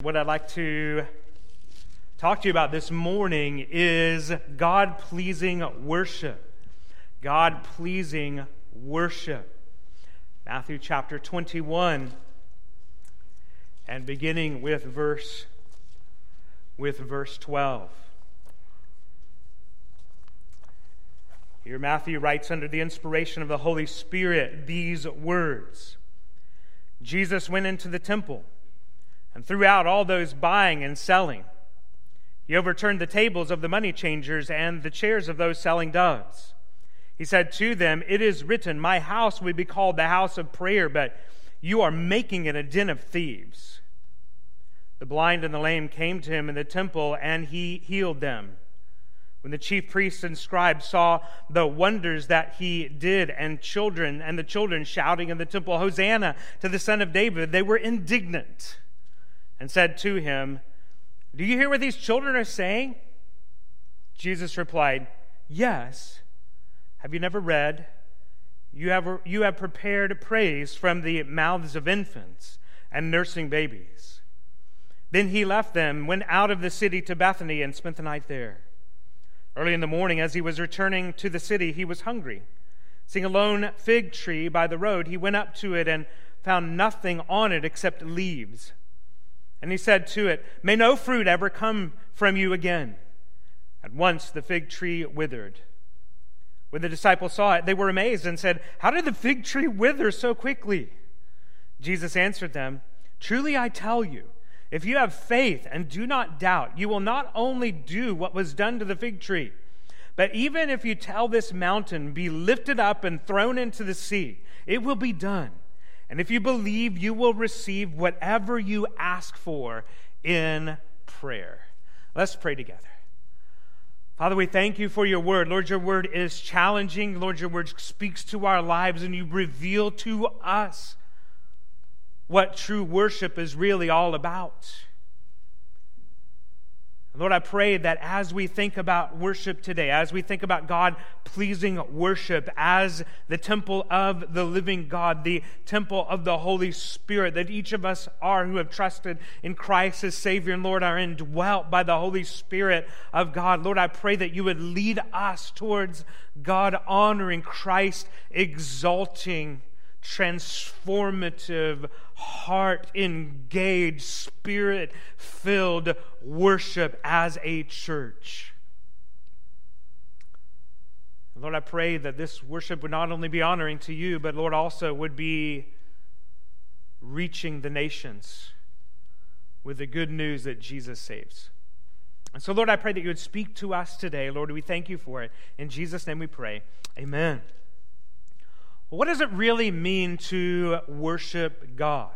What I'd like to talk to you about this morning is God pleasing worship. God pleasing worship. Matthew chapter 21 and beginning with verse with verse 12. Here Matthew writes under the inspiration of the Holy Spirit these words. Jesus went into the temple and threw out all those buying and selling. He overturned the tables of the money changers and the chairs of those selling doves. He said to them, It is written, My house will be called the house of prayer, but you are making it a den of thieves. The blind and the lame came to him in the temple, and he healed them. When the chief priests and scribes saw the wonders that he did, and children and the children shouting in the temple, Hosanna to the Son of David, they were indignant and said to him, Do you hear what these children are saying? Jesus replied, Yes. Have you never read? You have, you have prepared praise from the mouths of infants and nursing babies. Then he left them, went out of the city to Bethany, and spent the night there. Early in the morning, as he was returning to the city, he was hungry. Seeing a lone fig tree by the road, he went up to it and found nothing on it except leaves and he said to it, May no fruit ever come from you again. At once the fig tree withered. When the disciples saw it, they were amazed and said, How did the fig tree wither so quickly? Jesus answered them, Truly I tell you, if you have faith and do not doubt, you will not only do what was done to the fig tree, but even if you tell this mountain, Be lifted up and thrown into the sea, it will be done. And if you believe, you will receive whatever you ask for in prayer. Let's pray together. Father, we thank you for your word. Lord, your word is challenging. Lord, your word speaks to our lives and you reveal to us what true worship is really all about. Lord, I pray that as we think about worship today, as we think about God pleasing worship as the temple of the living God, the temple of the Holy Spirit, that each of us are who have trusted in Christ as Savior and Lord are indwelt by the Holy Spirit of God. Lord, I pray that you would lead us towards God honoring, Christ exalting transformative, heart engaged, spirit filled worship as a church. Lord, I pray that this worship would not only be honoring to you, but Lord, also would be reaching the nations with the good news that Jesus saves. And so, Lord, I pray that you would speak to us today. Lord, we thank you for it. In Jesus' name we pray. Amen. What does it really mean to worship God?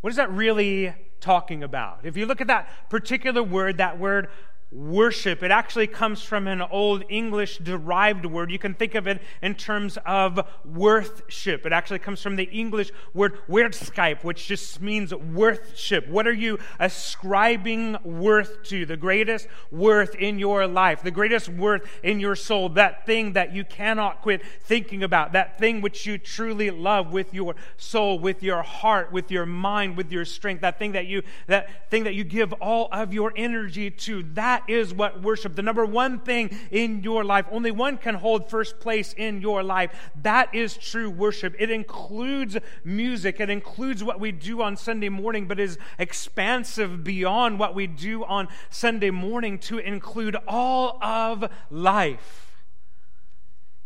What is that really talking about? If you look at that particular word, that word worship. It actually comes from an old English derived word. You can think of it in terms of worthship. It actually comes from the English word weorthscipe, which just means worthship. What are you ascribing worth to? The greatest worth in your life, the greatest worth in your soul, that thing that you cannot quit thinking about, that thing which you truly love with your soul, with your heart, with your mind, with your strength, that thing that you, that thing that you give all of your energy to. That is what worship, the number one thing in your life, only one can hold first place in your life. That is true worship. It includes music, it includes what we do on Sunday morning, but is expansive beyond what we do on Sunday morning to include all of life.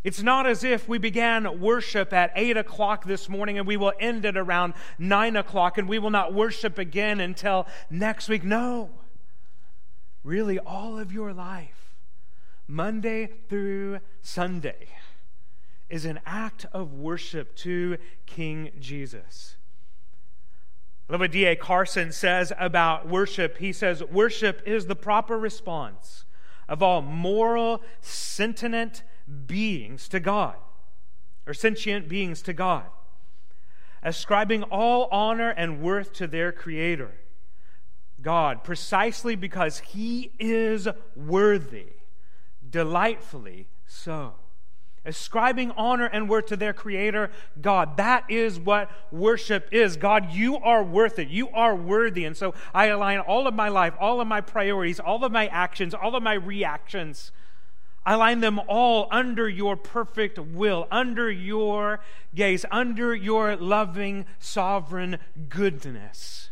It's not as if we began worship at 8 o'clock this morning and we will end it around 9 o'clock and we will not worship again until next week. No really all of your life, Monday through Sunday, is an act of worship to King Jesus. I love what D.A. Carson says about worship. He says, Worship is the proper response of all moral, sentient beings to God, or sentient beings to God, ascribing all honor and worth to their Creator God precisely because He is worthy, delightfully so. ascribing honor and worth to their creator, God. That is what worship is. God, you are worth it. You are worthy. And so I align all of my life, all of my priorities, all of my actions, all of my reactions. I align them all under your perfect will, under your gaze, under your loving, sovereign goodness.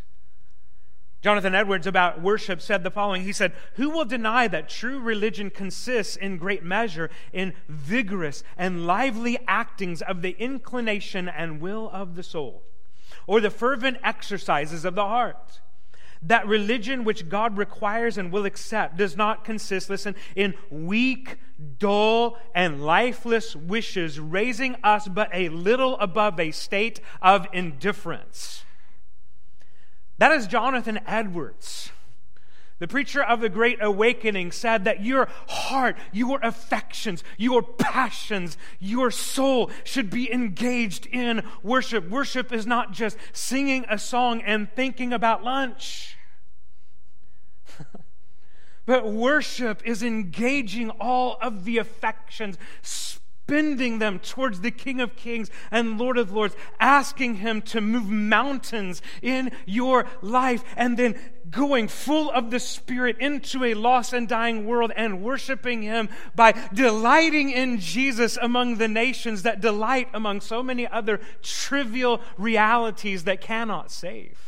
Jonathan Edwards about worship said the following He said, Who will deny that true religion consists in great measure in vigorous and lively actings of the inclination and will of the soul, or the fervent exercises of the heart? That religion which God requires and will accept does not consist, listen, in weak, dull, and lifeless wishes, raising us but a little above a state of indifference. That is Jonathan Edwards. The preacher of the Great Awakening said that your heart, your affections, your passions, your soul should be engaged in worship. Worship is not just singing a song and thinking about lunch. but worship is engaging all of the affections, bending them towards the King of Kings and Lord of Lords, asking Him to move mountains in your life, and then going full of the Spirit into a lost and dying world and worshiping Him by delighting in Jesus among the nations that delight among so many other trivial realities that cannot save.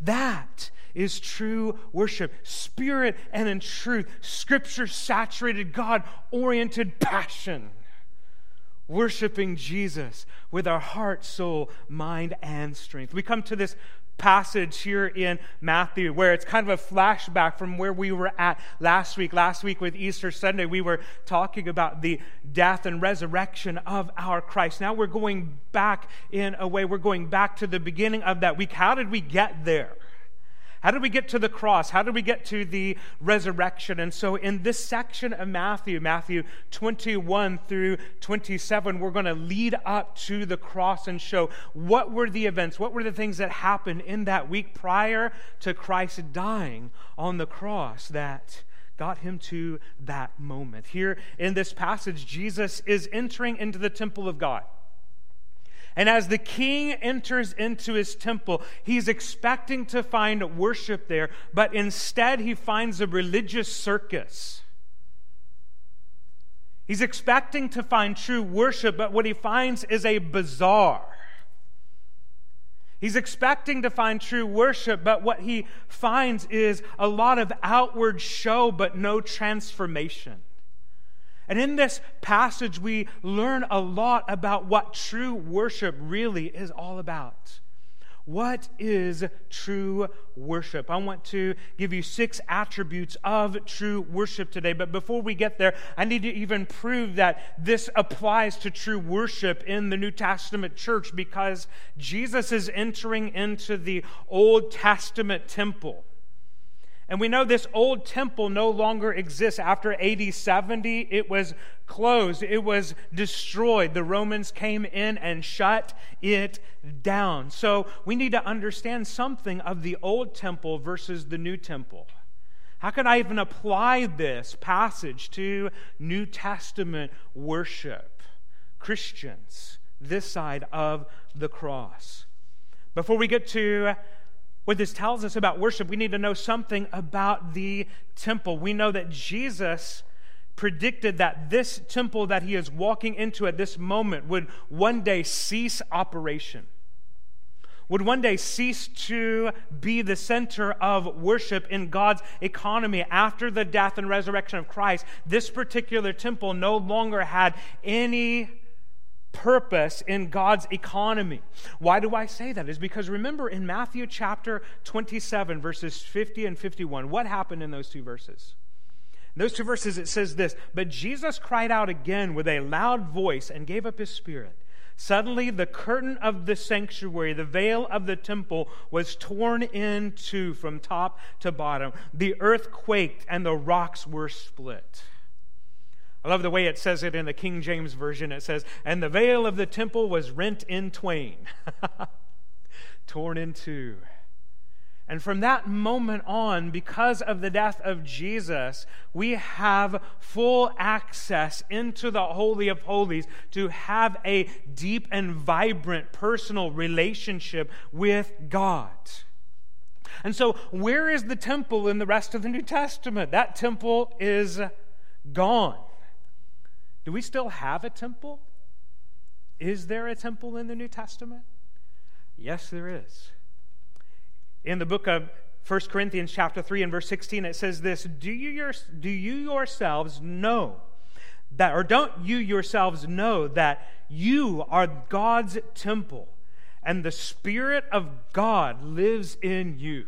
That is true worship. Spirit and in truth, scripture saturated, God oriented passion. Worshiping Jesus with our heart, soul, mind, and strength. We come to this passage here in Matthew where it's kind of a flashback from where we were at last week. Last week with Easter Sunday, we were talking about the death and resurrection of our Christ. Now we're going back in a way, we're going back to the beginning of that week. How did we get there? How did we get to the cross? How did we get to the resurrection? And so, in this section of Matthew, Matthew 21 through 27, we're going to lead up to the cross and show what were the events, what were the things that happened in that week prior to Christ dying on the cross that got him to that moment. Here in this passage, Jesus is entering into the temple of God. And as the king enters into his temple, he's expecting to find worship there, but instead he finds a religious circus. He's expecting to find true worship, but what he finds is a bazaar. He's expecting to find true worship, but what he finds is a lot of outward show, but no transformation. And in this passage, we learn a lot about what true worship really is all about. What is true worship? I want to give you six attributes of true worship today. But before we get there, I need to even prove that this applies to true worship in the New Testament church because Jesus is entering into the Old Testament temple. And we know this old temple no longer exists. After AD 70, it was closed, it was destroyed. The Romans came in and shut it down. So we need to understand something of the old temple versus the new temple. How can I even apply this passage to New Testament worship? Christians, this side of the cross. Before we get to what this tells us about worship, we need to know something about the temple. We know that Jesus predicted that this temple that he is walking into at this moment would one day cease operation, would one day cease to be the center of worship in God's economy after the death and resurrection of Christ. This particular temple no longer had any purpose in God's economy. Why do I say that? Is because remember in Matthew chapter 27, verses 50 and 51, what happened in those two verses? In those two verses, it says this But Jesus cried out again with a loud voice and gave up his spirit. Suddenly, the curtain of the sanctuary, the veil of the temple, was torn in two from top to bottom. The earth quaked and the rocks were split. I love the way it says it in the King James Version. It says, And the veil of the temple was rent in twain, torn in two. And from that moment on, because of the death of Jesus, we have full access into the Holy of Holies to have a deep and vibrant personal relationship with God. And so, where is the temple in the rest of the New Testament? That temple is gone. Do we still have a temple? Is there a temple in the New Testament? Yes, there is. In the book of 1 Corinthians chapter 3 and verse 16 it says this, do you, your, do you yourselves know that or don't you yourselves know that you are God's temple and the spirit of God lives in you?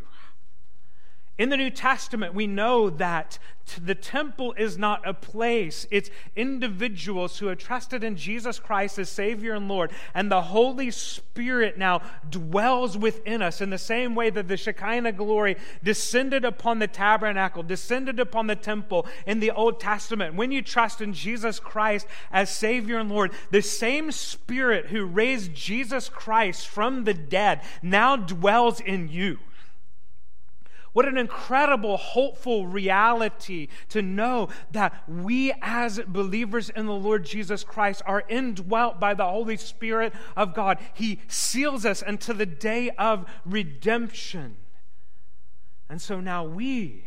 In the New Testament, we know that the temple is not a place. It's individuals who have trusted in Jesus Christ as Savior and Lord. And the Holy Spirit now dwells within us in the same way that the Shekinah glory descended upon the tabernacle, descended upon the temple in the Old Testament. When you trust in Jesus Christ as Savior and Lord, the same Spirit who raised Jesus Christ from the dead now dwells in you. What an incredible, hopeful reality to know that we, as believers in the Lord Jesus Christ, are indwelt by the Holy Spirit of God. He seals us until the day of redemption. And so now we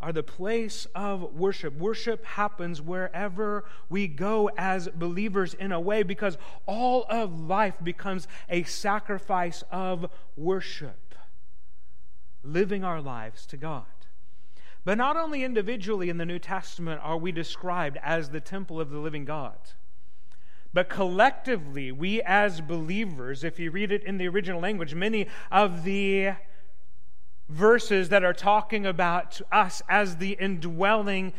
are the place of worship. Worship happens wherever we go as believers in a way because all of life becomes a sacrifice of worship living our lives to God. But not only individually in the New Testament are we described as the temple of the living God, but collectively, we as believers, if you read it in the original language, many of the verses that are talking about us as the indwelling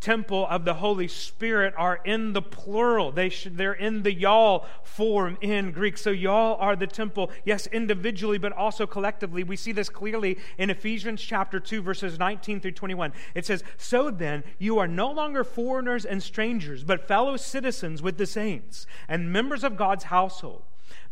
temple of the Holy Spirit are in the plural. They should, they're in the y'all form in Greek. So y'all are the temple, yes, individually, but also collectively. We see this clearly in Ephesians chapter 2, verses 19 through 21. It says, So then, you are no longer foreigners and strangers, but fellow citizens with the saints and members of God's household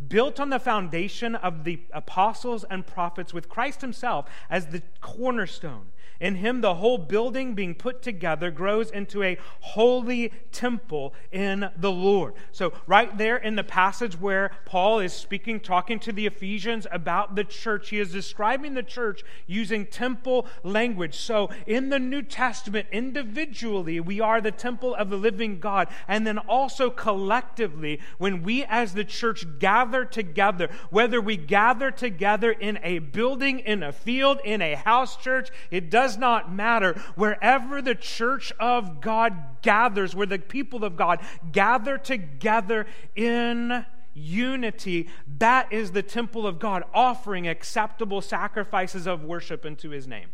built on the foundation of the apostles and prophets, with Christ Himself as the cornerstone. In him, the whole building being put together grows into a holy temple in the Lord. So, right there in the passage where Paul is speaking, talking to the Ephesians about the church, he is describing the church using temple language. So, in the New Testament, individually, we are the temple of the living God. And then also collectively, when we as the church gather together, whether we gather together in a building, in a field, in a house church, it does does not matter. Wherever the church of God gathers, where the people of God gather together in unity, that is the temple of God, offering acceptable sacrifices of worship into his name.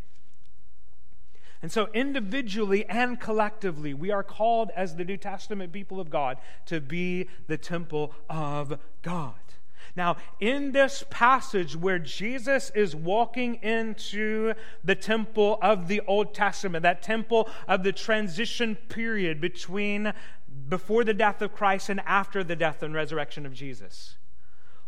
And so, individually and collectively, we are called as the New Testament people of God to be the temple of God. Now, in this passage where Jesus is walking into the temple of the Old Testament, that temple of the transition period between before the death of Christ and after the death and resurrection of Jesus.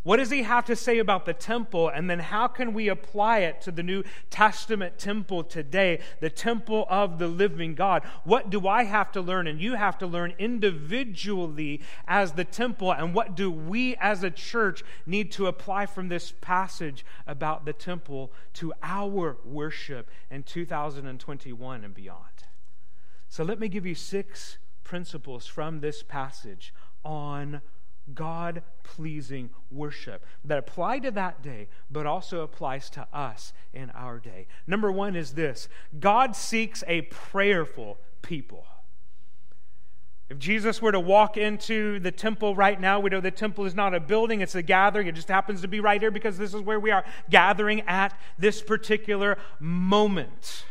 What does he have to say about the temple? And then how can we apply it to the New Testament temple today, the temple of the living God? What do I have to learn and you have to learn individually as the temple? And what do we as a church need to apply from this passage about the temple to our worship in 2021 and beyond? So let me give you six principles from this passage on God pleasing worship that apply to that day, but also applies to us in our day. Number one is this God seeks a prayerful people. If Jesus were to walk into the temple right now, we know the temple is not a building, it's a gathering. It just happens to be right here because this is where we are gathering at this particular moment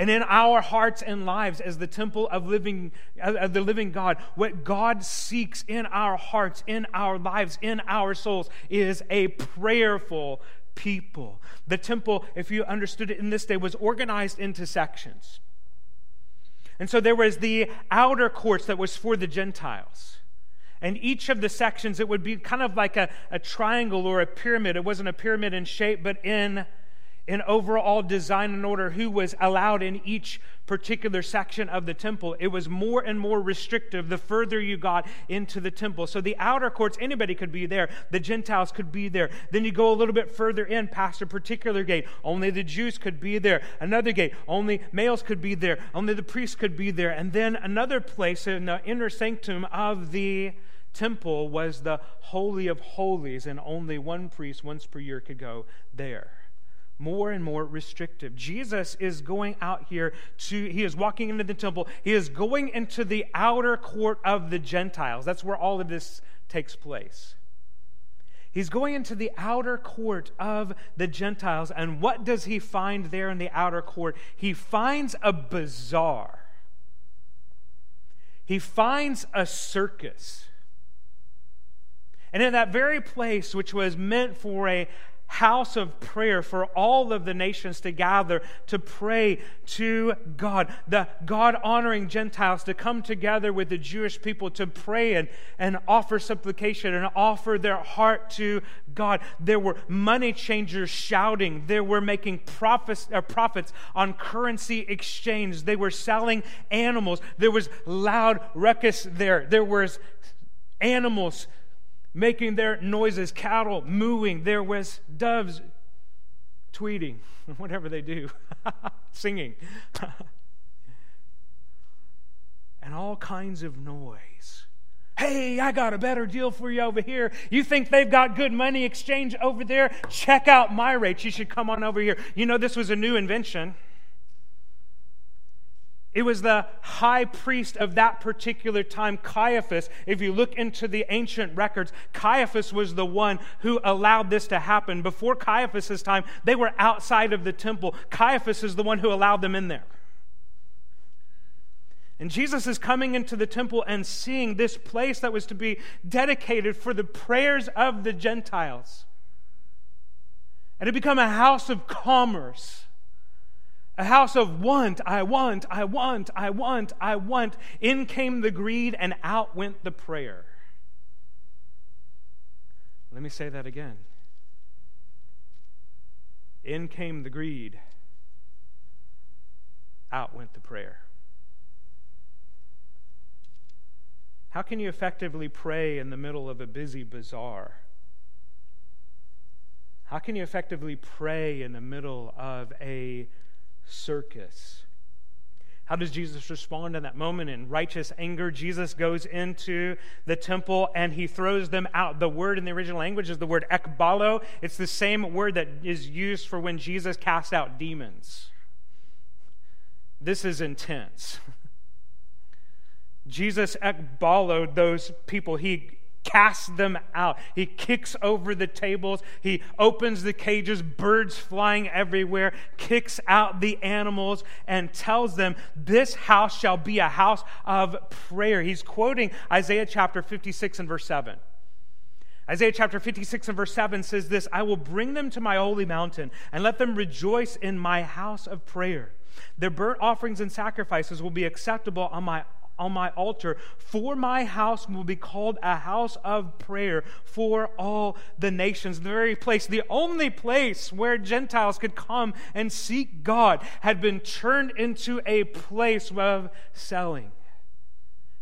and in our hearts and lives as the temple of living of the living God what God seeks in our hearts in our lives in our souls is a prayerful people. The temple if you understood it in this day was organized into sections. And so there was the outer courts that was for the gentiles. And each of the sections, it would be kind of like a, a triangle or a pyramid. It wasn't a pyramid in shape, but in in overall design and order who was allowed in each particular section of the temple. It was more and more restrictive the further you got into the temple. So the outer courts, anybody could be there. The Gentiles could be there. Then you go a little bit further in past a particular gate. Only the Jews could be there. Another gate, only males could be there. Only the priests could be there. And then another place in the inner sanctum of the temple was the Holy of Holies, and only one priest once per year could go there more and more restrictive. Jesus is going out here to, he is walking into the temple. He is going into the outer court of the Gentiles. That's where all of this takes place. He's going into the outer court of the Gentiles. And what does he find there in the outer court? He finds a bazaar, he finds a circus. And in that very place, which was meant for a house of prayer for all of the nations to gather to pray to God. The God honoring Gentiles to come together with the Jewish people to pray and, and offer supplication and offer their heart to God. There were money changers shouting, there were making profits, uh, profits on currency exchange, they were selling animals. There was loud ruckus there, there was animals making their noises, cattle mooing. There was doves tweeting, whatever they do, singing, and all kinds of noise. Hey, I got a better deal for you over here. You think they've got good money exchange over there? Check out my rates. You should come on over here. You know, this was a new invention. It was the high priest of that particular time, Caiaphas. If you look into the ancient records, Caiaphas was the one who allowed this to happen. Before Caiaphas's time, they were outside of the temple. Caiaphas is the one who allowed them in there. And Jesus is coming into the temple and seeing this place that was to be dedicated for the prayers of the Gentiles. And it become a house of commerce a house of want, I want, I want, I want, I want. In came the greed and out went the prayer. Let me say that again. In came the greed, out went the prayer. How can you effectively pray in the middle of a busy bazaar? How can you effectively pray in the middle of a circus. How does Jesus respond in that moment? In righteous anger, Jesus goes into the temple and he throws them out. The word in the original language is the word ekbalo. It's the same word that is used for when Jesus cast out demons. This is intense. Jesus ekbaloed those people. He casts them out. He kicks over the tables. He opens the cages, birds flying everywhere, kicks out the animals, and tells them, This house shall be a house of prayer. He's quoting Isaiah chapter 56 and verse 7. Isaiah chapter 56 and verse 7 says this I will bring them to my holy mountain and let them rejoice in my house of prayer. Their burnt offerings and sacrifices will be acceptable on my on my altar, for my house will be called a house of prayer for all the nations. The very place, the only place where Gentiles could come and seek God, had been turned into a place of selling,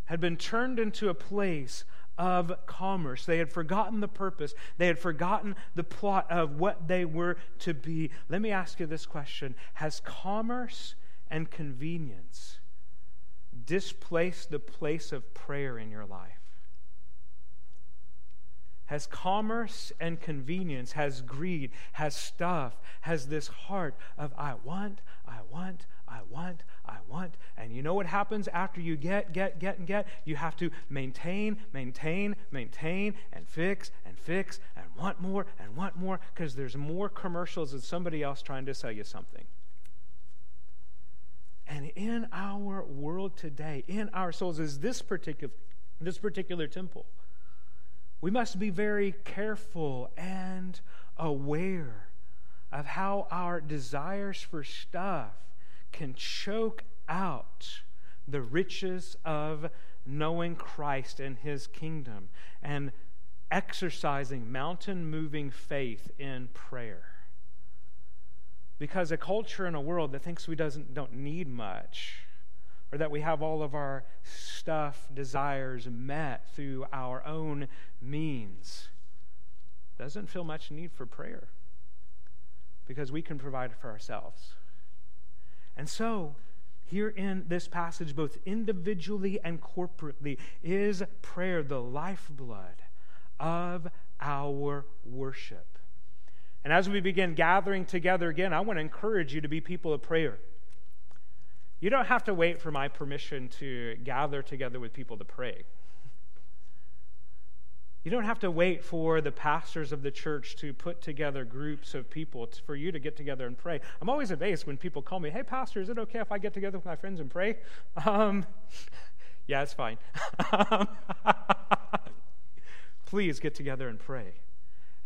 had been turned into a place of commerce. They had forgotten the purpose, they had forgotten the plot of what they were to be. Let me ask you this question Has commerce and convenience displace the place of prayer in your life? Has commerce and convenience, has greed, has stuff, has this heart of I want, I want, I want, I want. And you know what happens after you get, get, get, and get? You have to maintain, maintain, maintain, and fix, and fix, and want more, and want more, because there's more commercials than somebody else trying to sell you something. And in our world today, in our souls, is this particular, this particular temple. We must be very careful and aware of how our desires for stuff can choke out the riches of knowing Christ and his kingdom and exercising mountain moving faith in prayer. Because a culture and a world that thinks we doesn't, don't need much, or that we have all of our stuff, desires met through our own means, doesn't feel much need for prayer because we can provide it for ourselves. And so, here in this passage, both individually and corporately, is prayer the lifeblood of our worship. And as we begin gathering together again, I want to encourage you to be people of prayer. You don't have to wait for my permission to gather together with people to pray. You don't have to wait for the pastors of the church to put together groups of people for you to get together and pray. I'm always amazed when people call me, hey, pastor, is it okay if I get together with my friends and pray? Um, yeah, it's fine. Please get together and pray.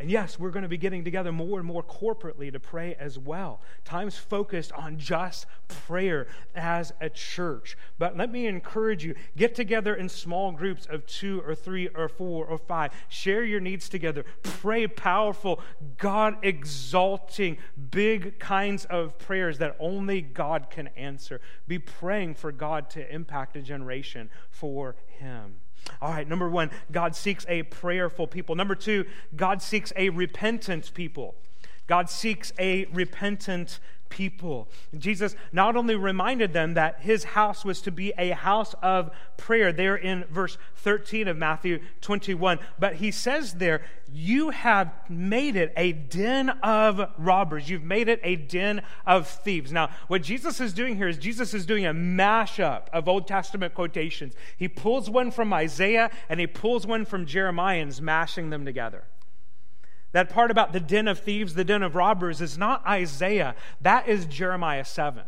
And yes, we're going to be getting together more and more corporately to pray as well. Times focused on just prayer as a church. But let me encourage you get together in small groups of two or three or four or five. Share your needs together. Pray powerful, God exalting, big kinds of prayers that only God can answer. Be praying for God to impact a generation for Him. All right, number one, God seeks a prayerful people. Number two, God seeks a repentant people. God seeks a repentant people. Jesus not only reminded them that his house was to be a house of prayer, there in verse 13 of Matthew 21, but he says there, You have made it a den of robbers. You've made it a den of thieves. Now, what Jesus is doing here is Jesus is doing a mashup of Old Testament quotations. He pulls one from Isaiah and he pulls one from Jeremiah and is mashing them together. That part about the den of thieves, the den of robbers, is not Isaiah. That is Jeremiah 7.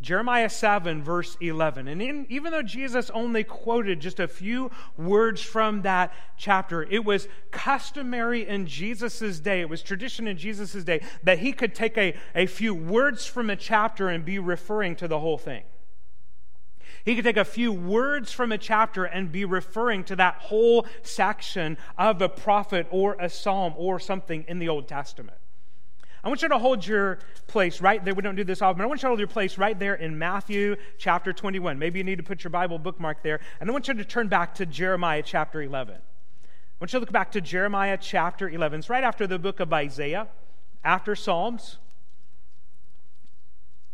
Jeremiah 7, verse 11. And in, even though Jesus only quoted just a few words from that chapter, it was customary in Jesus' day, it was tradition in Jesus' day, that he could take a, a few words from a chapter and be referring to the whole thing. He could take a few words from a chapter and be referring to that whole section of a prophet or a psalm or something in the Old Testament. I want you to hold your place right there. We don't do this often, but I want you to hold your place right there in Matthew chapter 21. Maybe you need to put your Bible bookmark there. And I want you to turn back to Jeremiah chapter 11. I want you to look back to Jeremiah chapter 11. It's right after the book of Isaiah, after Psalms.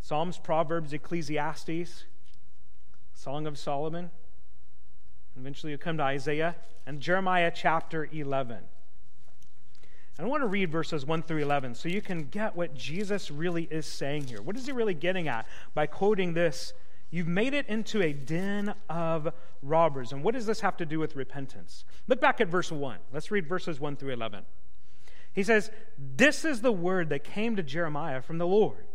Psalms, Proverbs, Ecclesiastes. Song of Solomon. Eventually, you come to Isaiah and Jeremiah chapter 11. And I want to read verses 1 through 11 so you can get what Jesus really is saying here. What is he really getting at by quoting this? You've made it into a den of robbers. And what does this have to do with repentance? Look back at verse 1. Let's read verses 1 through 11. He says, This is the word that came to Jeremiah from the Lord.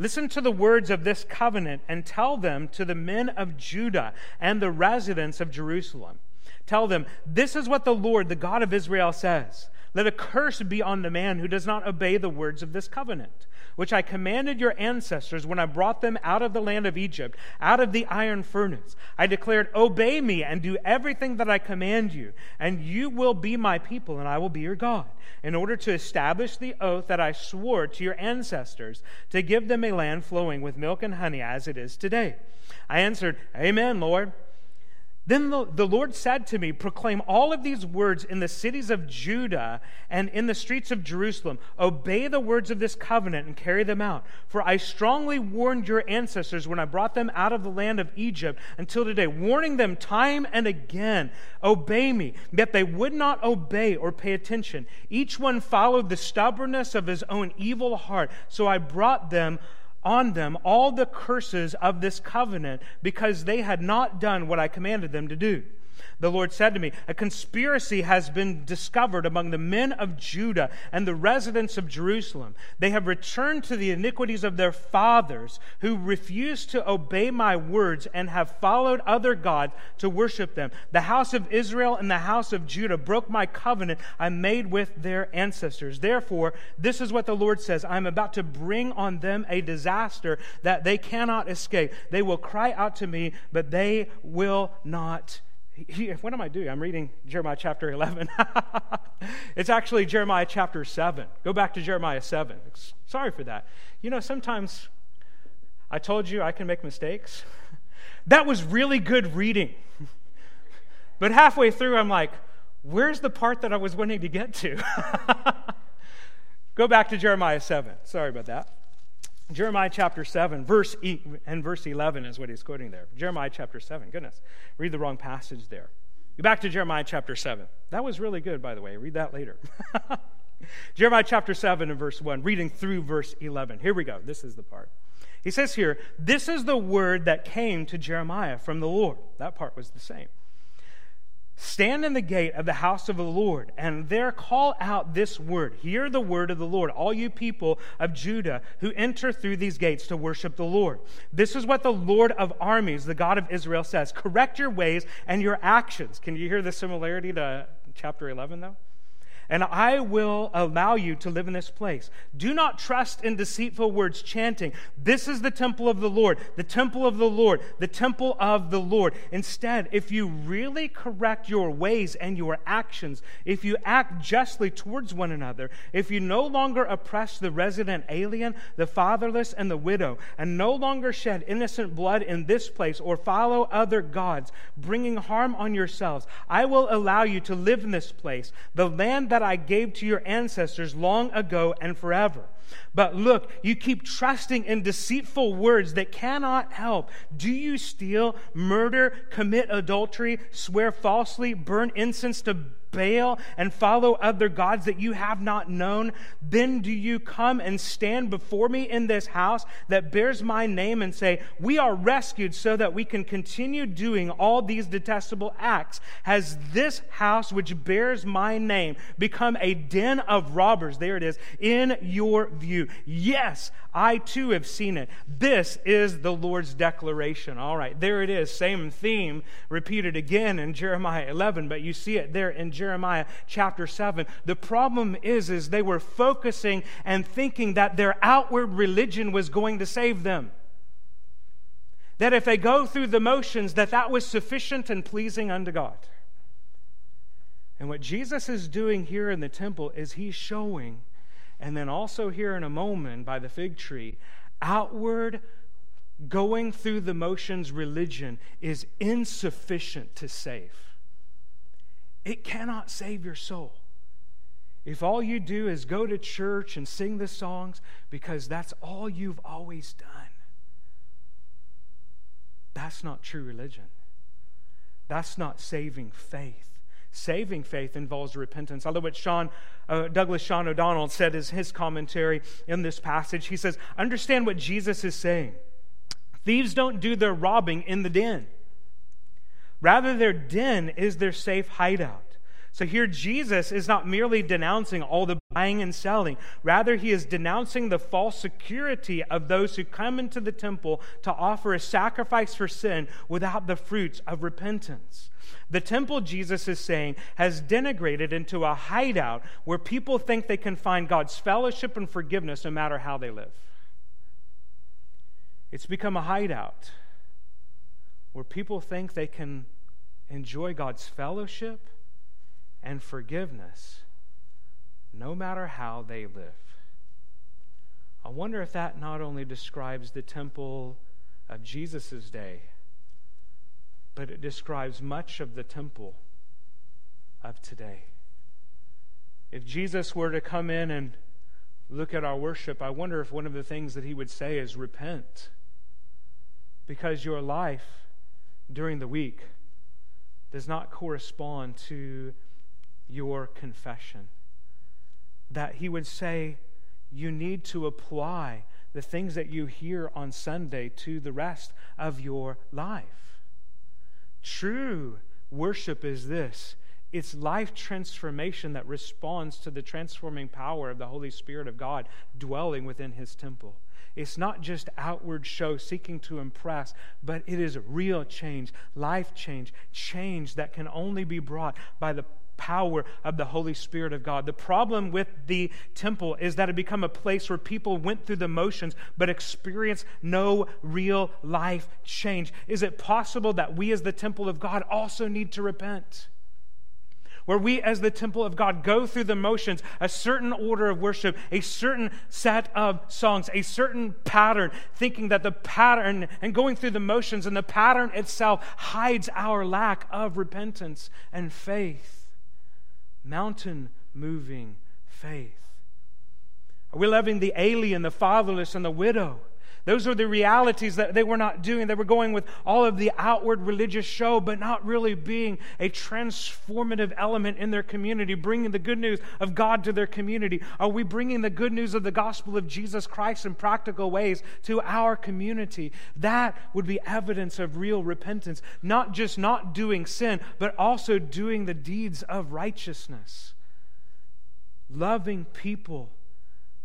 Listen to the words of this covenant and tell them to the men of Judah and the residents of Jerusalem. Tell them, This is what the Lord, the God of Israel, says. Let a curse be on the man who does not obey the words of this covenant, which I commanded your ancestors when I brought them out of the land of Egypt, out of the iron furnace. I declared, Obey me and do everything that I command you, and you will be my people, and I will be your God, in order to establish the oath that I swore to your ancestors to give them a land flowing with milk and honey as it is today. I answered, Amen, Lord. Then the, the, Lord said to me, Proclaim all of these words in the cities of Judah and in the streets of Jerusalem. Obey the words of this covenant and carry them out. For I strongly warned your ancestors when I brought them out of the land of Egypt until today, warning them time and again, Obey me. Yet they would not obey or pay attention. Each one followed the stubbornness of his own evil heart. So I brought them on them all the curses of this covenant because they had not done what I commanded them to do. The Lord said to me, A conspiracy has been discovered among the men of Judah and the residents of Jerusalem. They have returned to the iniquities of their fathers, who refused to obey my words and have followed other gods to worship them. The house of Israel and the house of Judah broke my covenant I made with their ancestors. Therefore, this is what the Lord says I am about to bring on them a disaster that they cannot escape. They will cry out to me, but they will not he, what am I doing? I'm reading Jeremiah chapter 11. it's actually Jeremiah chapter 7. Go back to Jeremiah 7. Sorry for that. You know, sometimes I told you I can make mistakes. That was really good reading. But halfway through, I'm like, where's the part that I was wanting to get to? Go back to Jeremiah 7. Sorry about that. Jeremiah chapter 7, verse e- and verse 11 is what he's quoting there. Jeremiah chapter 7. Goodness, read the wrong passage there. Go back to Jeremiah chapter 7. That was really good, by the way. Read that later. Jeremiah chapter 7 and verse 1, reading through verse 11. Here we go. This is the part. He says here, This is the word that came to Jeremiah from the Lord. That part was the same. Stand in the gate of the house of the Lord, and there call out this word. Hear the word of the Lord, all you people of Judah who enter through these gates to worship the Lord. This is what the Lord of armies, the God of Israel, says Correct your ways and your actions. Can you hear the similarity to chapter 11, though? And I will allow you to live in this place. Do not trust in deceitful words, chanting, This is the temple of the Lord, the temple of the Lord, the temple of the Lord. Instead, if you really correct your ways and your actions, if you act justly towards one another, if you no longer oppress the resident alien, the fatherless, and the widow, and no longer shed innocent blood in this place or follow other gods, bringing harm on yourselves, I will allow you to live in this place, the land that that I gave to your ancestors long ago and forever. But look, you keep trusting in deceitful words that cannot help. Do you steal, murder, commit adultery, swear falsely, burn incense to Baal and follow other gods that you have not known, then do you come and stand before me in this house that bears my name and say, We are rescued so that we can continue doing all these detestable acts? Has this house which bears my name become a den of robbers? There it is, in your view. Yes, I too have seen it. This is the Lord's declaration. All right, there it is. Same theme repeated again in Jeremiah 11, but you see it there in Jeremiah chapter 7. The problem is is they were focusing and thinking that their outward religion was going to save them. That if they go through the motions that that was sufficient and pleasing unto God. And what Jesus is doing here in the temple is he's showing and then also here in a moment by the fig tree, outward going through the motions religion is insufficient to save. It cannot save your soul. If all you do is go to church and sing the songs because that's all you've always done, that's not true religion. That's not saving faith. Saving faith involves repentance. I love what Sean, uh, Douglas Sean O'Donnell said as his commentary in this passage. He says, Understand what Jesus is saying. Thieves don't do their robbing in the den. Rather, their den is their safe hideout. So here, Jesus is not merely denouncing all the buying and selling. Rather, he is denouncing the false security of those who come into the temple to offer a sacrifice for sin without the fruits of repentance. The temple, Jesus is saying, has denigrated into a hideout where people think they can find God's fellowship and forgiveness no matter how they live. It's become a hideout where people think they can enjoy God's fellowship and forgiveness no matter how they live. I wonder if that not only describes the temple of Jesus' day, but it describes much of the temple of today. If Jesus were to come in and look at our worship, I wonder if one of the things that he would say is repent. Because your life during the week does not correspond to your confession. That he would say, you need to apply the things that you hear on Sunday to the rest of your life. True worship is this it's life transformation that responds to the transforming power of the Holy Spirit of God dwelling within His temple. It's not just outward show seeking to impress, but it is real change, life change, change that can only be brought by the power of the Holy Spirit of God. The problem with the temple is that it become a place where people went through the motions but experienced no real life change. Is it possible that we as the temple of God also need to repent? where we, as the temple of God, go through the motions, a certain order of worship, a certain set of songs, a certain pattern, thinking that the pattern and going through the motions and the pattern itself hides our lack of repentance and faith. Mountain moving faith. Are we loving the alien, the fatherless, and the widow? Those are the realities that they were not doing. They were going with all of the outward religious show, but not really being a transformative element in their community, bringing the good news of God to their community. Are we bringing the good news of the gospel of Jesus Christ in practical ways to our community? That would be evidence of real repentance, not just not doing sin, but also doing the deeds of righteousness. Loving people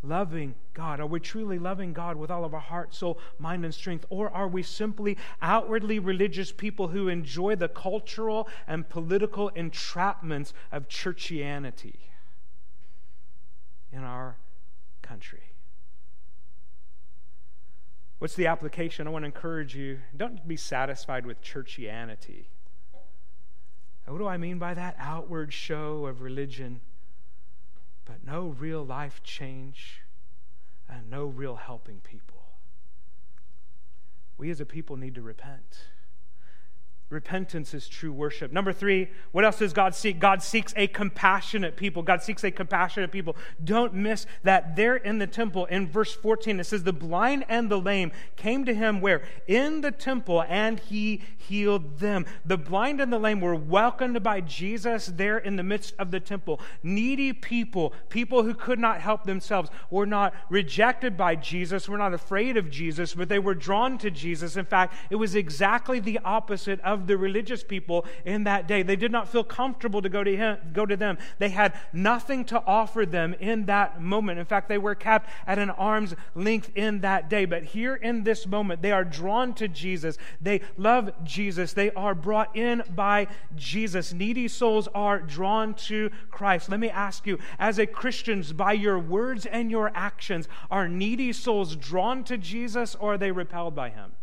loving God? Are we truly loving God with all of our heart, soul, mind, and strength? Or are we simply outwardly religious people who enjoy the cultural and political entrapments of churchianity in our country? What's the application? I want to encourage you don't be satisfied with churchianity. What do I mean by that? Outward show of religion but no real life change and no real helping people. We as a people need to repent. Repentance is true worship. Number three, what else does God seek? God seeks a compassionate people. God seeks a compassionate people. Don't miss that there in the temple in verse 14, it says, The blind and the lame came to him where? In the temple, and he healed them. The blind and the lame were welcomed by Jesus there in the midst of the temple. Needy people, people who could not help themselves, were not rejected by Jesus, were not afraid of Jesus, but they were drawn to Jesus. In fact, it was exactly the opposite of of the religious people in that day. They did not feel comfortable to go to, him, go to them. They had nothing to offer them in that moment. In fact, they were kept at an arm's length in that day. But here in this moment, they are drawn to Jesus. They love Jesus. They are brought in by Jesus. Needy souls are drawn to Christ. Let me ask you, as a Christians, by your words and your actions, are needy souls drawn to Jesus or are they repelled by him?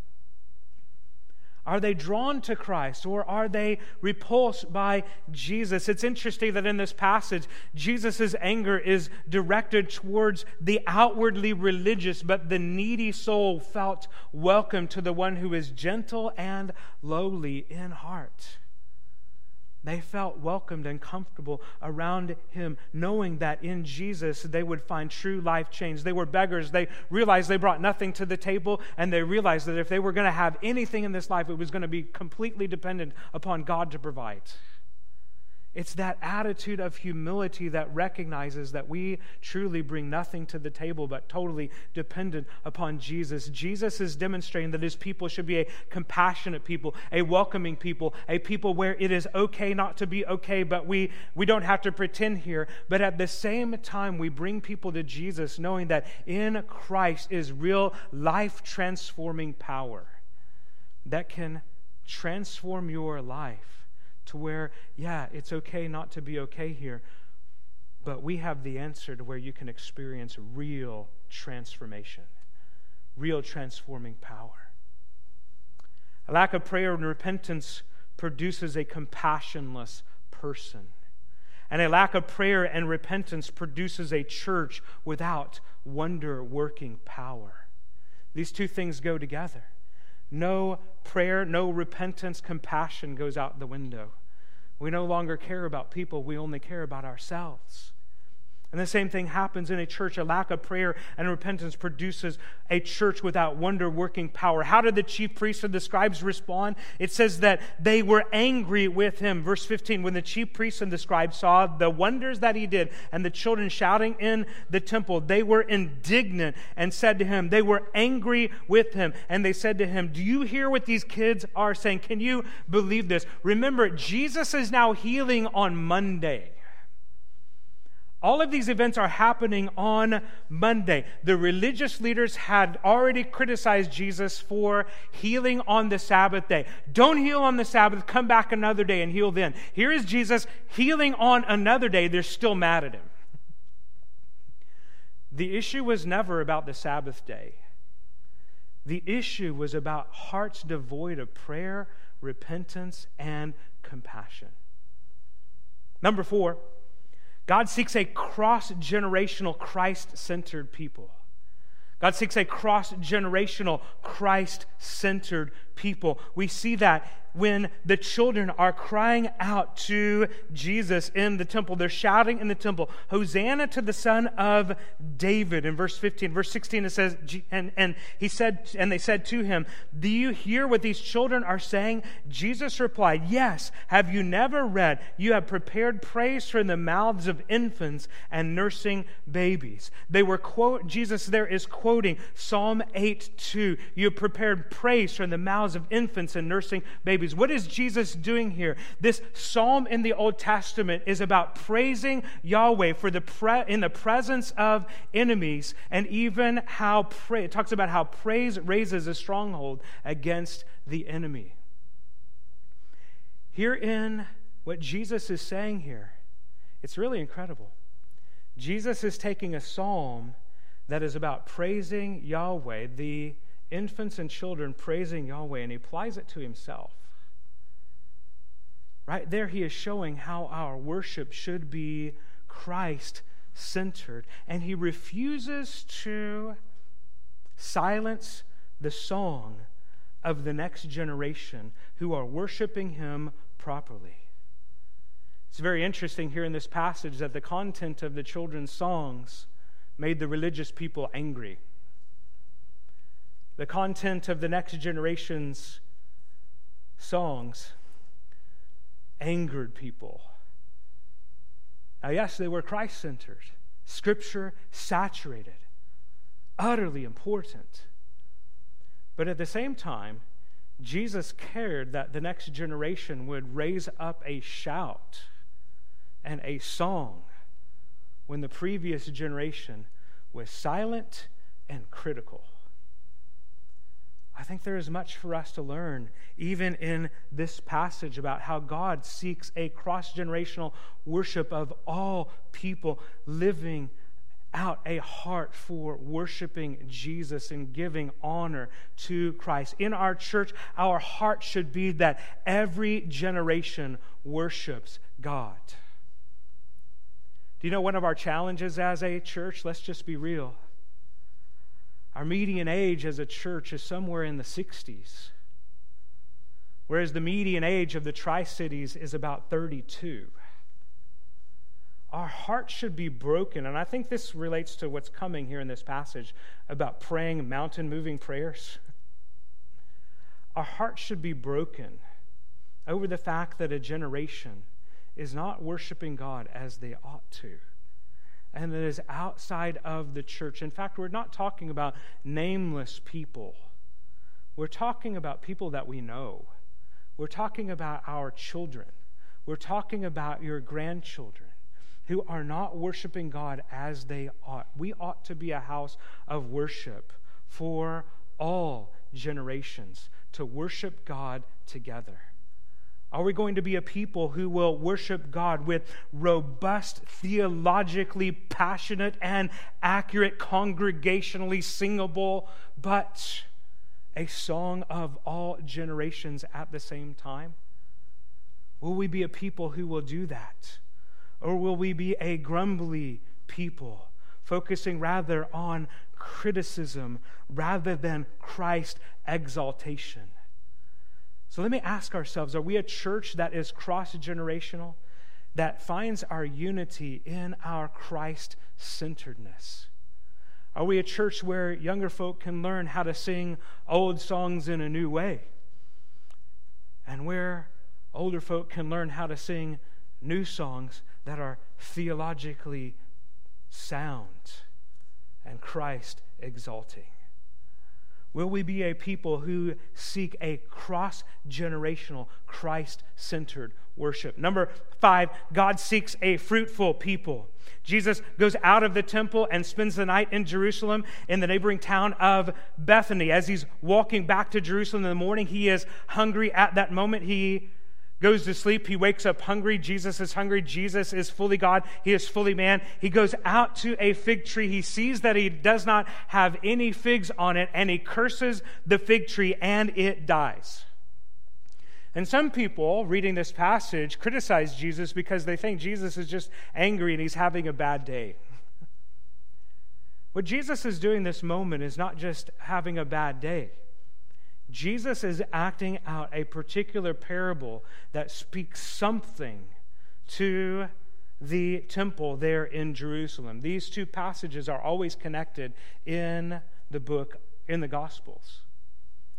Are they drawn to Christ or are they repulsed by Jesus? It's interesting that in this passage, Jesus' anger is directed towards the outwardly religious, but the needy soul felt welcome to the one who is gentle and lowly in heart. They felt welcomed and comfortable around him, knowing that in Jesus they would find true life change. They were beggars. They realized they brought nothing to the table, and they realized that if they were going to have anything in this life, it was going to be completely dependent upon God to provide. It's that attitude of humility that recognizes that we truly bring nothing to the table but totally dependent upon Jesus. Jesus is demonstrating that his people should be a compassionate people, a welcoming people, a people where it is okay not to be okay, but we, we don't have to pretend here. But at the same time, we bring people to Jesus knowing that in Christ is real life transforming power that can transform your life to where, yeah, it's okay not to be okay here, but we have the answer to where you can experience real transformation, real transforming power. A lack of prayer and repentance produces a compassionless person. And a lack of prayer and repentance produces a church without wonder working power. These two things go together. No prayer, no repentance, compassion goes out the window. We no longer care about people, we only care about ourselves. And the same thing happens in a church. A lack of prayer and repentance produces a church without wonder working power. How did the chief priests and the scribes respond? It says that they were angry with him. Verse 15 When the chief priests and the scribes saw the wonders that he did and the children shouting in the temple, they were indignant and said to him, They were angry with him. And they said to him, Do you hear what these kids are saying? Can you believe this? Remember, Jesus is now healing on Monday. All of these events are happening on Monday. The religious leaders had already criticized Jesus for healing on the Sabbath day. Don't heal on the Sabbath, come back another day and heal then. Here is Jesus healing on another day. They're still mad at him. The issue was never about the Sabbath day, the issue was about hearts devoid of prayer, repentance, and compassion. Number four, God seeks a cross generational, Christ centered people. God seeks a cross generational, Christ centered people. We see that when the children are crying out to Jesus in the temple. They're shouting in the temple, Hosanna to the Son of David. In verse 15, verse 16, it says, and, and he said, and they said to him, Do you hear what these children are saying? Jesus replied, Yes. Have you never read, You have prepared praise from the mouths of infants and nursing babies? They were quote, Jesus there is quoting Psalm 8 2. You have prepared praise from the mouths of infants and nursing babies babies. What is Jesus doing here? This psalm in the Old Testament is about praising Yahweh for the pre- in the presence of enemies, and even how it talks about how praise raises a stronghold against the enemy. Herein, what Jesus is saying here, it's really incredible. Jesus is taking a psalm that is about praising Yahweh, the infants and children praising Yahweh, and he applies it to himself. Right there, he is showing how our worship should be Christ centered. And he refuses to silence the song of the next generation who are worshiping him properly. It's very interesting here in this passage that the content of the children's songs made the religious people angry. The content of the next generation's songs angered people. Now, yes, they were Christ centered, scripture saturated, utterly important. But at the same time, Jesus cared that the next generation would raise up a shout and a song when the previous generation was silent and critical. I think there is much for us to learn, even in this passage, about how God seeks a cross generational worship of all people living out a heart for worshiping Jesus and giving honor to Christ. In our church, our heart should be that every generation worships God. Do you know one of our challenges as a church? Let's just be real our median age as a church is somewhere in the 60s, whereas the median age of the Tri Cities is about 32. Our hearts should be broken, and I think this relates to what's coming here in this passage about praying mountain moving prayers. Our hearts should be broken over the fact that a generation is not worshiping God as they ought to and that is outside of the church. In fact, we're not talking about nameless people, we're talking about people that we know. We're talking about our children. We're talking about your grandchildren who are not worshiping God as they ought. We ought to be a house of worship for all generations to worship God together. Are we going to be a people who will worship God with robust, theologically passionate, and accurate, congregationally singable, but a song of all generations at the same time? Will we be a people who will do that? Or will we be a grumbly people, focusing rather on criticism rather than Christ exaltation? So let me ask ourselves are we a church that is cross generational, that finds our unity in our Christ centeredness? Are we a church where younger folk can learn how to sing old songs in a new way? And where older folk can learn how to sing new songs that are theologically sound and Christ exalting? Will we be a people who seek a cross generational, Christ centered worship? Number five, God seeks a fruitful people. Jesus goes out of the temple and spends the night in Jerusalem in the neighboring town of Bethany. As he's walking back to Jerusalem in the morning, he is hungry at that moment. He goes to sleep. He wakes up hungry. Jesus is hungry. Jesus is fully God. He is fully man. He goes out to a fig tree. He sees that he does not have any figs on it, and he curses the fig tree, and it dies. And some people reading this passage criticize Jesus because they think Jesus is just angry and he's having a bad day. What Jesus is doing this moment is not just having a bad day. Jesus is acting out a particular parable that speaks something to the temple there in Jerusalem. These two passages are always connected in the book, in the Gospels.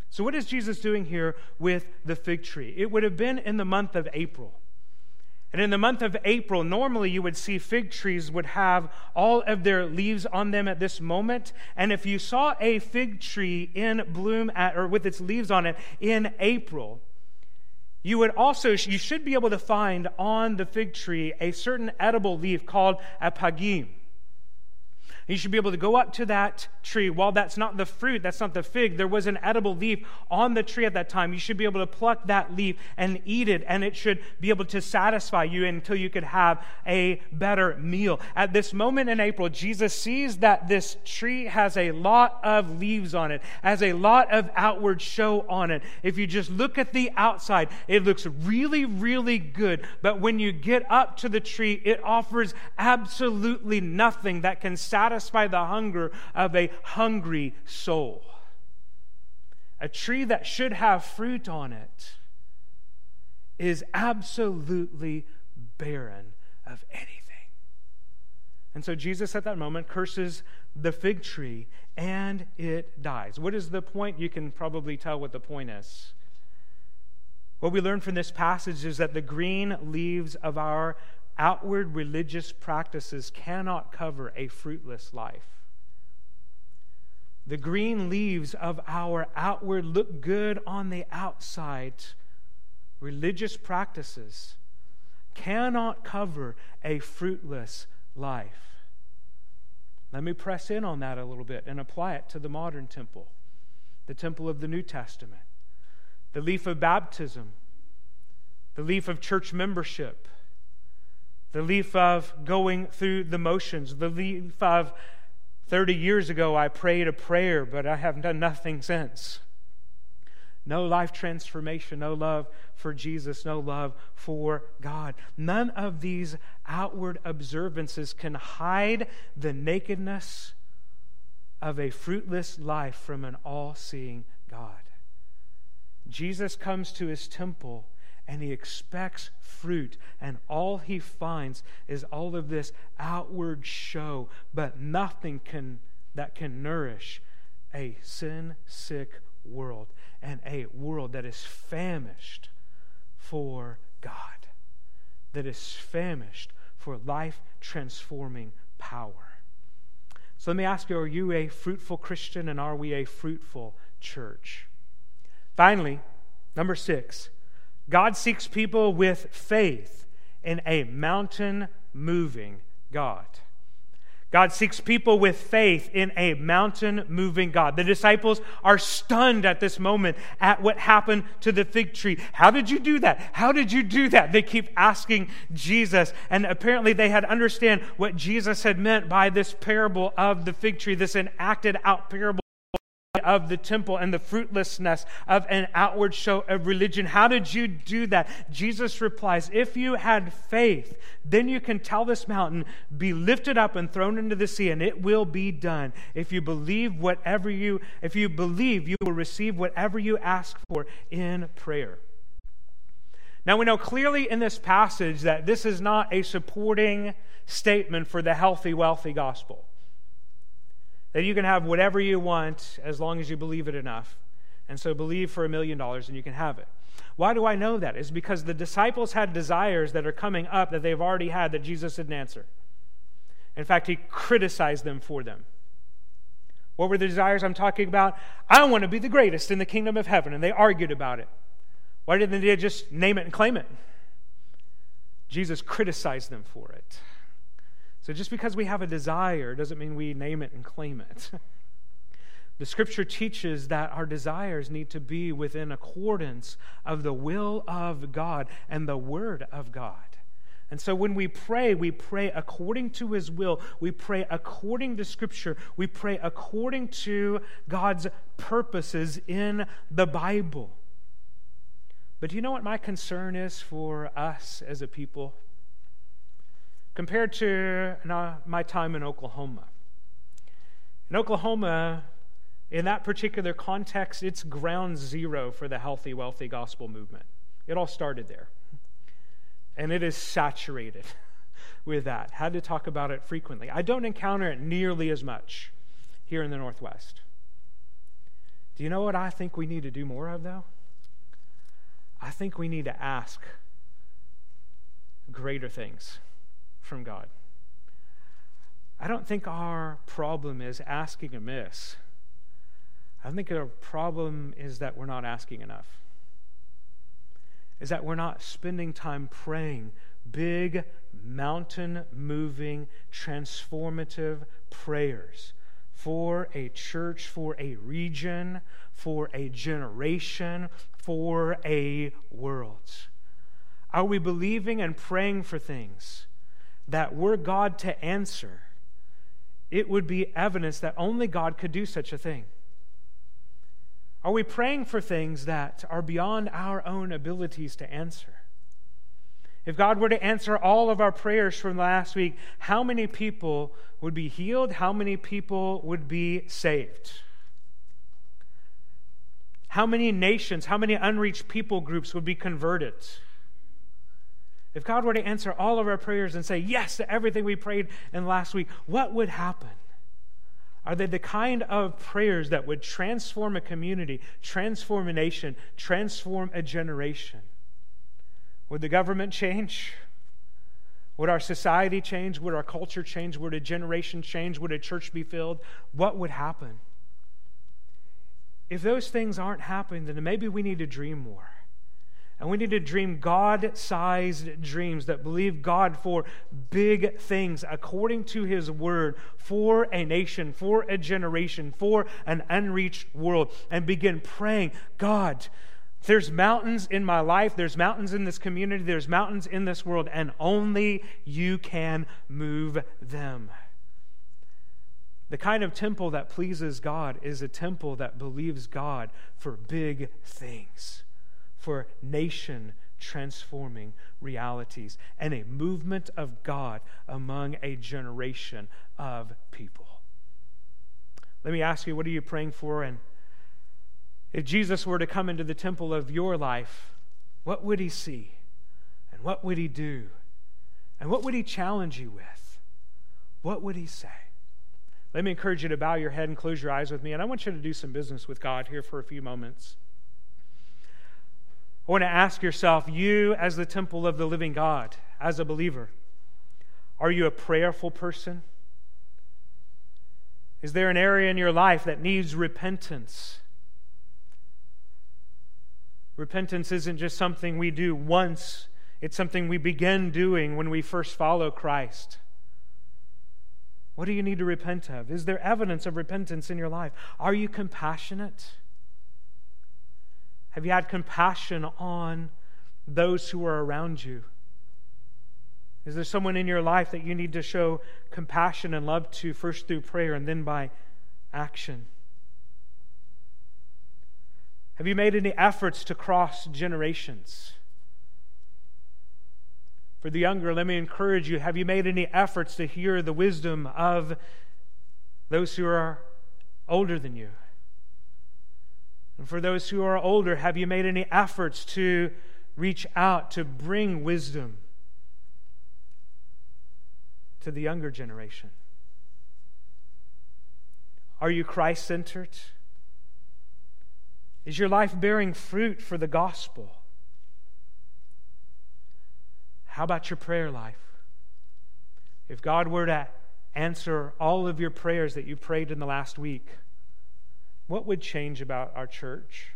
So, what is Jesus doing here with the fig tree? It would have been in the month of April. And in the month of April, normally you would see fig trees would have all of their leaves on them at this moment. And if you saw a fig tree in bloom at, or with its leaves on it in April, you would also, you should be able to find on the fig tree a certain edible leaf called a pagim. You should be able to go up to that tree. While that's not the fruit, that's not the fig, there was an edible leaf on the tree at that time. You should be able to pluck that leaf and eat it, and it should be able to satisfy you until you could have a better meal. At this moment in April, Jesus sees that this tree has a lot of leaves on it, has a lot of outward show on it. If you just look at the outside, it looks really, really good. But when you get up to the tree, it offers absolutely nothing that can satisfy satisfy the hunger of a hungry soul. A tree that should have fruit on it is absolutely barren of anything. And so Jesus at that moment curses the fig tree and it dies. What is the point? You can probably tell what the point is. What we learn from this passage is that the green leaves of our outward religious practices cannot cover a fruitless life. The green leaves of our outward look good on the outside religious practices cannot cover a fruitless life. Let me press in on that a little bit and apply it to the modern temple, the temple of the New Testament, the leaf of baptism, the leaf of church membership, the leaf of going through the motions, the leaf of 30 years ago I prayed a prayer, but I have done nothing since. No life transformation, no love for Jesus, no love for God. None of these outward observances can hide the nakedness of a fruitless life from an all seeing God. Jesus comes to his temple and he expects fruit, and all he finds is all of this outward show, but nothing can, that can nourish a sin sick world and a world that is famished for God, that is famished for life transforming power. So let me ask you are you a fruitful Christian and are we a fruitful church? Finally, number six, God seeks people with faith in a mountain moving God. God seeks people with faith in a mountain moving God. The disciples are stunned at this moment at what happened to the fig tree. How did you do that? How did you do that? They keep asking Jesus. And apparently they had understand what Jesus had meant by this parable of the fig tree, this enacted out parable of the temple and the fruitlessness of an outward show of religion. How did you do that? Jesus replies, If you had faith, then you can tell this mountain, be lifted up and thrown into the sea, and it will be done. If you believe whatever you, if you believe, you will receive whatever you ask for in prayer. Now, we know clearly in this passage that this is not a supporting statement for the healthy, wealthy gospel. That you can have whatever you want as long as you believe it enough. And so believe for a million dollars and you can have it. Why do I know that? Is because the disciples had desires that are coming up that they've already had that Jesus didn't answer. In fact, he criticized them for them. What were the desires I'm talking about? I want to be the greatest in the kingdom of heaven. And they argued about it. Why didn't they just name it and claim it? Jesus criticized them for it. So just because we have a desire doesn't mean we name it and claim it. The scripture teaches that our desires need to be within accordance of the will of God and the word of God. And so when we pray, we pray according to his will. We pray according to scripture. We pray according to God's purposes in the Bible. But do you know what my concern is for us as a people? Compared to my time in Oklahoma. In Oklahoma, in that particular context, it's ground zero for the healthy, wealthy gospel movement. It all started there. And it is saturated with that. Had to talk about it frequently. I don't encounter it nearly as much here in the Northwest. Do you know what I think we need to do more of, though? I think we need to ask greater things from God. I don't think our problem is asking amiss. I think our problem is that we're not asking enough is that we're not spending time praying big, mountain moving, transformative prayers for a church, for a region, for a generation, for a world? Are we believing and praying for things that were God to answer, it would be evidence that only God could do such a thing? Are we praying for things that are beyond our own abilities to answer? If God were to answer all of our prayers from last week, how many people would be healed? How many people would be saved? How many nations, how many unreached people groups would be converted? If God were to answer all of our prayers and say yes to everything we prayed in last week, what would happen? Are they the kind of prayers that would transform a community, transform a nation, transform a generation? Would the government change? Would our society change? Would our culture change? Would a generation change? Would a church be filled? What would happen? If those things aren't happening, then maybe we need to dream more. And we need to dream God sized dreams that believe God for big things according to His word for a nation, for a generation, for an unreached world, and begin praying, God, there's mountains in my life, there's mountains in this community, there's mountains in this world, and only you can move them. The kind of temple that pleases God is a temple that believes God for big things for nation transforming realities and a movement of God among a generation of people. Let me ask you, what are you praying for? And if Jesus were to come into the temple of your life, what would he see? And what would he do? And what would he challenge you with? What would he say? Let me encourage you to bow your head and close your eyes with me. And I want you to do some business with God here for a few moments. I want to ask yourself, you as the temple of the living God, as a believer, are you a prayerful person? Is there an area in your life that needs repentance? Repentance isn't just something we do once, it's something we begin doing when we first follow Christ. What do you need to repent of? Is there evidence of repentance in your life? Are you compassionate? Have you had compassion on those who are around you? Is there someone in your life that you need to show compassion and love to, first through prayer and then by action? Have you made any efforts to cross generations? For the younger, let me encourage you have you made any efforts to hear the wisdom of those who are older than you? And for those who are older, have you made any efforts to reach out to bring wisdom to the younger generation? Are you Christ centered? Is your life bearing fruit for the gospel? How about your prayer life? If God were to answer all of your prayers that you prayed in the last week, what would change about our church?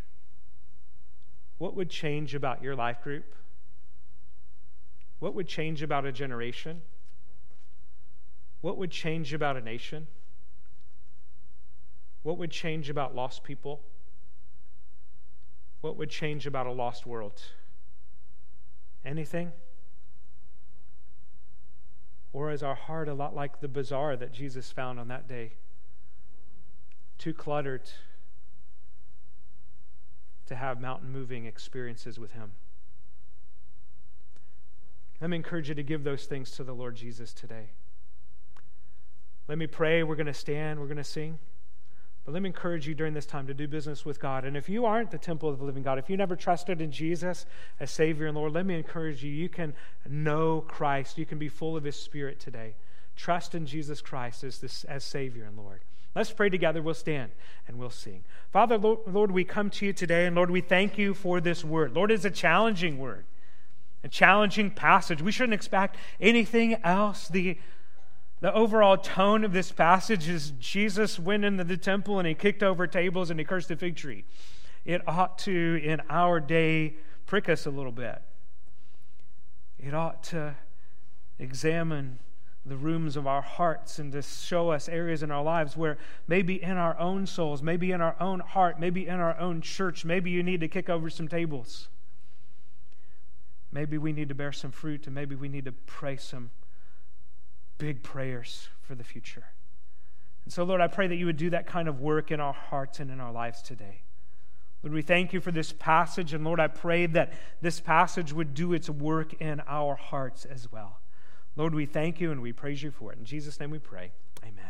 What would change about your life group? What would change about a generation? What would change about a nation? What would change about lost people? What would change about a lost world? Anything? Or is our heart a lot like the bazaar that Jesus found on that day? Too cluttered to have mountain moving experiences with Him. Let me encourage you to give those things to the Lord Jesus today. Let me pray. We're going to stand, we're going to sing. But let me encourage you during this time to do business with God. And if you aren't the temple of the living God, if you never trusted in Jesus as Savior and Lord, let me encourage you. You can know Christ. You can be full of His Spirit today. Trust in Jesus Christ as, this, as Savior and Lord. Let's pray together. We'll stand and we'll sing. Father, Lord, we come to you today, and Lord, we thank you for this word. Lord, it's a challenging word, a challenging passage. We shouldn't expect anything else. The the overall tone of this passage is Jesus went into the temple and he kicked over tables and he cursed the fig tree. It ought to, in our day, prick us a little bit. It ought to examine the rooms of our hearts and to show us areas in our lives where maybe in our own souls, maybe in our own heart, maybe in our own church, maybe you need to kick over some tables. Maybe we need to bear some fruit and maybe we need to pray some big prayers for the future. And so, Lord, I pray that you would do that kind of work in our hearts and in our lives today. Lord, we thank you for this passage. And Lord, I pray that this passage would do its work in our hearts as well. Lord, we thank you and we praise you for it. In Jesus' name we pray. Amen.